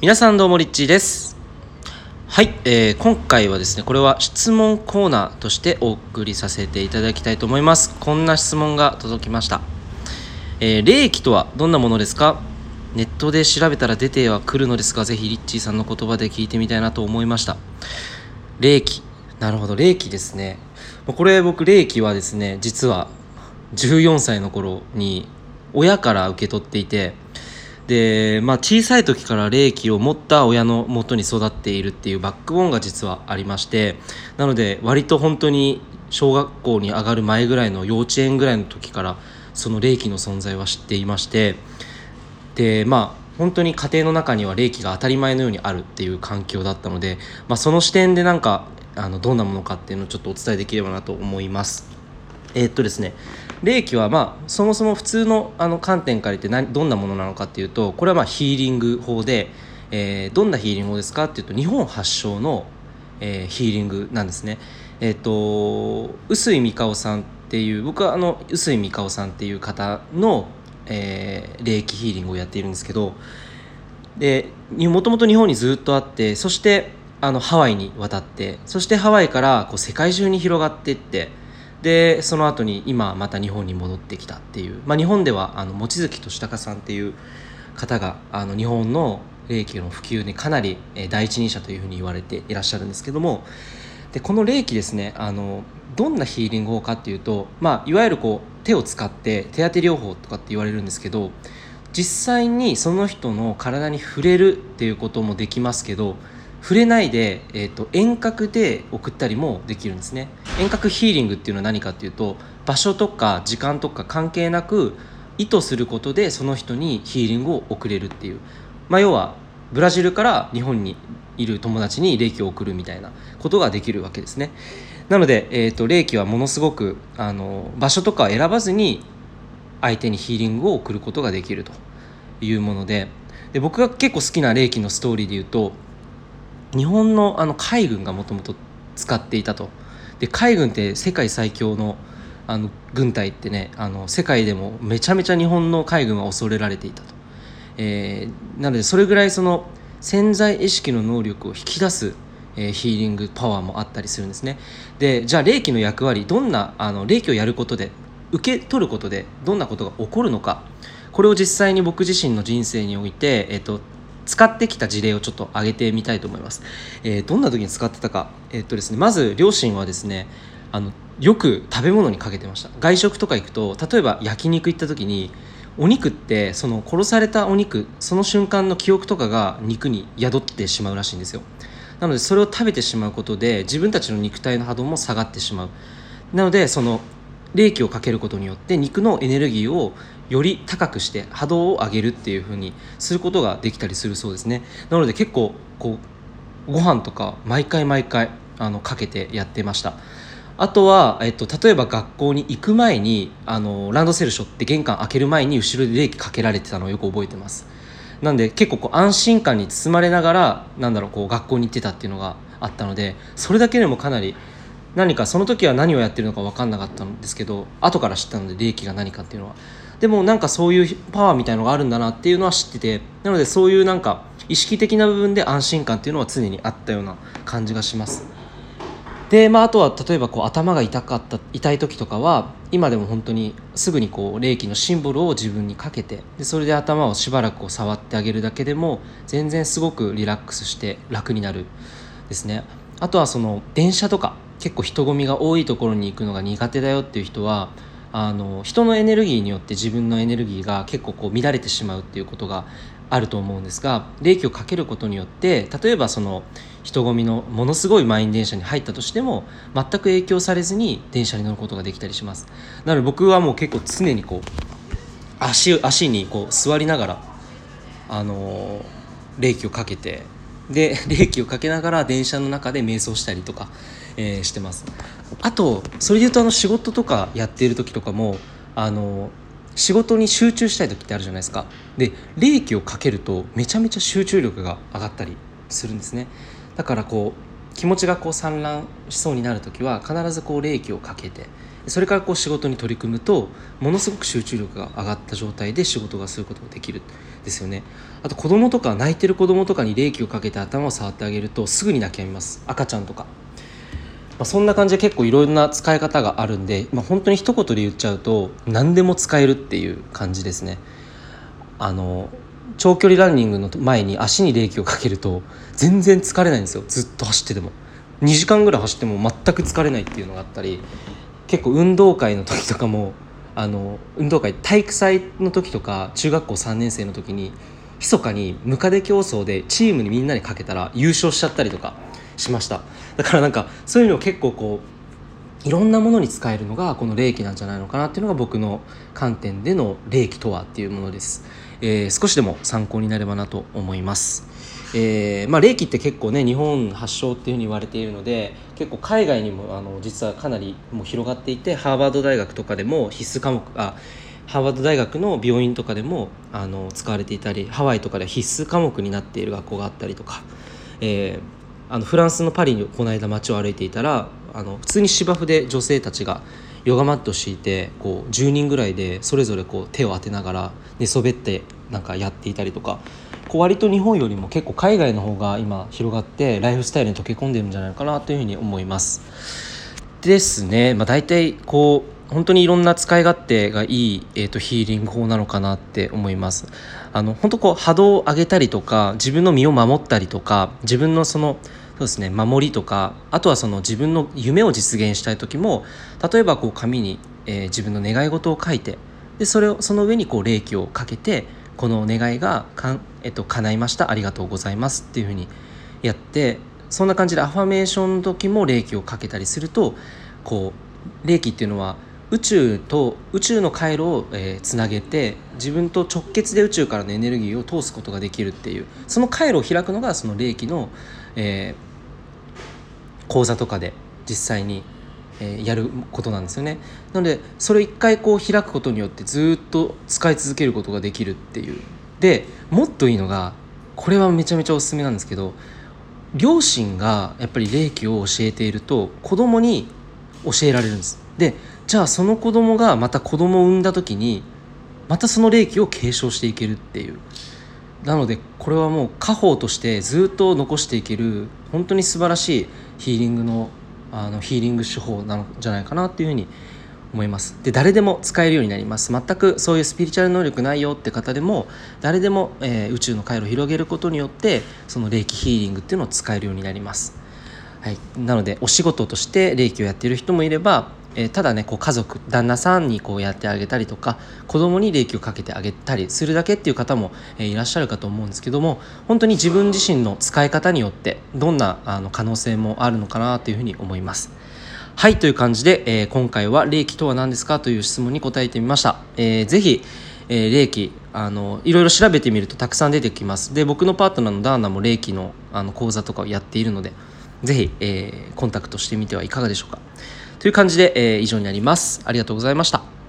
皆さんどうもリッチーです。はい、えー今回はですねこれは質問コーナーとしてお送りさせていただきたいと思います。こんな質問が届きました、えー霊気とはどんなものですか？ネットで調べたら出てはくるのですがぜひリッチーさんの言葉で聞いてみたいなと思いました。霊気。なるほど霊気ですね。これ僕霊気はですね実は14歳の頃に親から受け取っていてで、まあ、小さい時から霊気を持った親のもとに育っているっていうバックボーンが実はありましてなので割と本当に小学校に上がる前ぐらいの幼稚園ぐらいの時からその霊気の存在は知っていましてでまあ本当に家庭の中には霊気が当たり前のようにあるっていう環境だったので、まあ、その視点でなんかあのどんなものかっていうのをちょっとお伝えできればなと思います。えーっとですね霊気はまあそもそも普通のあの観点から言ってどんなものなのかっていうとこれはまあヒーリング法で、えーどんなヒーリング法ですかっていうと日本発祥の、えーヒーリングなんですね。えーっと臼井美香さんっていう僕はあの臼井美香さんっていう方の、えー霊気ヒーリングをやっているんですけどでもともと日本にずっとあってそしてあのハワイに渡ってそしてハワイからこう世界中に広がっていってでその後に今また日本に戻ってきたっていう、まあ、日本ではあの望月俊孝さんっていう方があの日本の霊気の普及にかなり第一人者というふうに言われていらっしゃるんですけどもでこの霊気ですねあのどんなヒーリング法かっていうと、まあ、いわゆるこう手を使って手当て療法とかって言われるんですけど実際にその人の体に触れるっていうこともできますけど触れないで、えー、と遠隔で送ったりもできるんですね。遠隔ヒーリングっていうのは何かっていうと場所とか時間とか関係なく意図することでその人にヒーリングを送れるっていう、まあ、要はブラジルから日本にいる友達に霊気を送るみたいなことができるわけですね。なので、えー、と霊気はものすごくあの場所とかを選ばずに相手にヒーリングを送ることができるというもので。で僕が結構好きな霊気のストーリーで言うと日本のあの海軍がもともと使っていたと。で海軍って世界最強のあの軍隊ってねあの世界でもめちゃめちゃ日本の海軍は恐れられていたと、えーなのでそれぐらいその潜在意識の能力を引き出す、えーヒーリングパワーもあったりするんですね。でじゃあ霊気の役割どんなあの霊気をやることで受け取ることでどんなことが起こるのか。これを実際に僕自身の人生において、えっと使ってきた事例をちょっと挙げてみたいと思います、えーどんな時に使ってたか、えっとですね、まず両親はですねあのよく食べ物にかけてました。外食とか行くと例えば焼肉行った時にお肉ってその殺されたお肉その瞬間の記憶とかが肉に宿ってしまうらしいんですよ。なのでそれを食べてしまうことで自分たちの肉体の波動も下がってしまう。なのでその冷気をかけることによって肉のエネルギーをより高くして波動を上げるっていう風にすることができたりするそうですね。なので結構こうご飯とか毎回毎回あのかけてやってました。あとは、えっと、例えば学校に行く前にあのランドセル背負って玄関開ける前に後ろで冷気かけられてたのをよく覚えてます。なんで結構こう安心感に包まれながらなんだろうこう学校に行ってたっていうのがあったのでそれだけでもかなり何かその時は何をやってるのか分かんなかったんですけど後から知ったので霊気が何かっていうのは。でもなんかそういうパワーみたいのがあるんだなっていうのは知っててなのでそういうなんか意識的な部分で安心感っていうのは常にあったような感じがします。で、まあ、あとは例えばこう頭が痛かった痛い時とかは今でも本当にすぐにこう霊気のシンボルを自分にかけてでそれで頭をしばらくこう触ってあげるだけでも全然すごくリラックスして楽になるですね。あとはその電車とか結構人混みが多いところに行くのが苦手だよっていう人はあの人のエネルギーによって自分のエネルギーが結構こう乱れてしまうっていうことがあると思うんですが霊気をかけることによって例えばその人混みのものすごい満員電車に入ったとしても全く影響されずに電車に乗ることができたりします。なので僕はもう結構常にこう足足にこう座りながらあの冷気をかけてで 冷気をかけながら電車の中で瞑想したりとか、えーしてます。あとそれで言うとあの仕事とかやっている時とかもあの仕事に集中したい時ってあるじゃないですか。で冷気をかけるとめちゃめちゃ集中力が上がったりするんですね。だからこう気持ちがこう散乱しそうになる時は必ずこう冷気をかけてそれからこう仕事に取り組むとものすごく集中力が上がった状態で仕事がすることができるですよね。あと子供とか泣いてる子供とかに冷気をかけて頭を触ってあげるとすぐに泣き止みます。赤ちゃんとか、まあ、そんな感じで結構いろんな使い方があるんで、まあ、本当に一言で言っちゃうと何でも使えるっていう感じですね。あの長距離ランニングの前に足に冷気をかけると全然疲れないんですよ。ずっと走ってても。2時間ぐらい走っても全く疲れないっていうのがあったり結構運動会の時とかもあの運動会体育祭の時とか中学校3年生の時に密かにムカデ競争でチームにみんなにかけたら優勝しちゃったりとかしました。だからなんかそういうのを結構こういろんなものに使えるのがこの霊気なんじゃないのかなっていうのが僕の観点での霊気とはっていうものです、えー、少しでも参考になればなと思います。えーまあ、霊気って結構ね日本発祥っていうふうに言われているので結構海外にもあの実はかなりもう広がっていてハーバード大学とかでも必須科目あハーバード大学の病院とかでもあの使われていたりハワイとかで必須科目になっている学校があったりとか、えー、あのフランスのパリにこの間街を歩いていたらあの普通に芝生で女性たちがヨガマットを敷いてこう10人ぐらいでそれぞれこう手を当てながら寝そべってなんかやっていたりとかこう割と日本よりも結構海外の方が今広がってライフスタイルに溶け込んでるんじゃないかなというふうに思います。ですね、まあ、大体こう本当にいろんな使い勝手がいい、えーと、ヒーリング法なのかなって思います。あの本当こう波動を上げたりとか自分の身を守ったりとか自分のそのそうですね守りとかあとはその自分の夢を実現したい時も例えばこう紙に、えー、自分の願い事を書いてでそれをその上にこう霊気をかけてこの願いがかん、えっと、叶いましたありがとうございますっていうふうにやってそんな感じでアファメーションの時も霊気をかけたりするとこう霊気っていうのは宇宙と宇宙の回路を、えー、つなげて自分と直結で宇宙からのエネルギーを通すことができるっていうその回路を開くのがその霊気の、えー、講座とかで実際にえー、やることなんですよね。なのでそれを一回こう開くことによってずっと使い続けることができるっていう。でもっといいのがこれはめちゃめちゃおすすめなんですけど両親がやっぱり霊気を教えていると子供に教えられるんです。でじゃあその子供がまた子供を産んだ時にまたその霊気を継承していけるっていう。なのでこれはもう家宝としてずっと残していける本当に素晴らしいヒーリングのあのヒーリング手法なのじゃないかなっていうふうに思います。で誰でも使えるようになります。全くそういうスピリチュアル能力ないよって方でも誰でも、えー、宇宙の回路を広げることによってその霊気ヒーリングっていうのを使えるようになります、はい、なのでお仕事として霊気をやっている人もいればえー、ただねこう家族旦那さんにこうやってあげたりとか子供に霊気をかけてあげたりするだけっていう方も、えー、いらっしゃるかと思うんですけども本当に自分自身の使い方によってどんなあの可能性もあるのかなというふうに思います。はいという感じで、えー、今回は霊気とは何ですか？という質問に答えてみました。えー、ぜひえー、霊気あのいろいろ調べてみるとたくさん出てきますで僕のパートナーのダーナも霊気のあの講座とかをやっているのでぜひ、えー、コンタクトしてみてはいかがでしょうか？という感じで、えー、以上になります。ありがとうございました。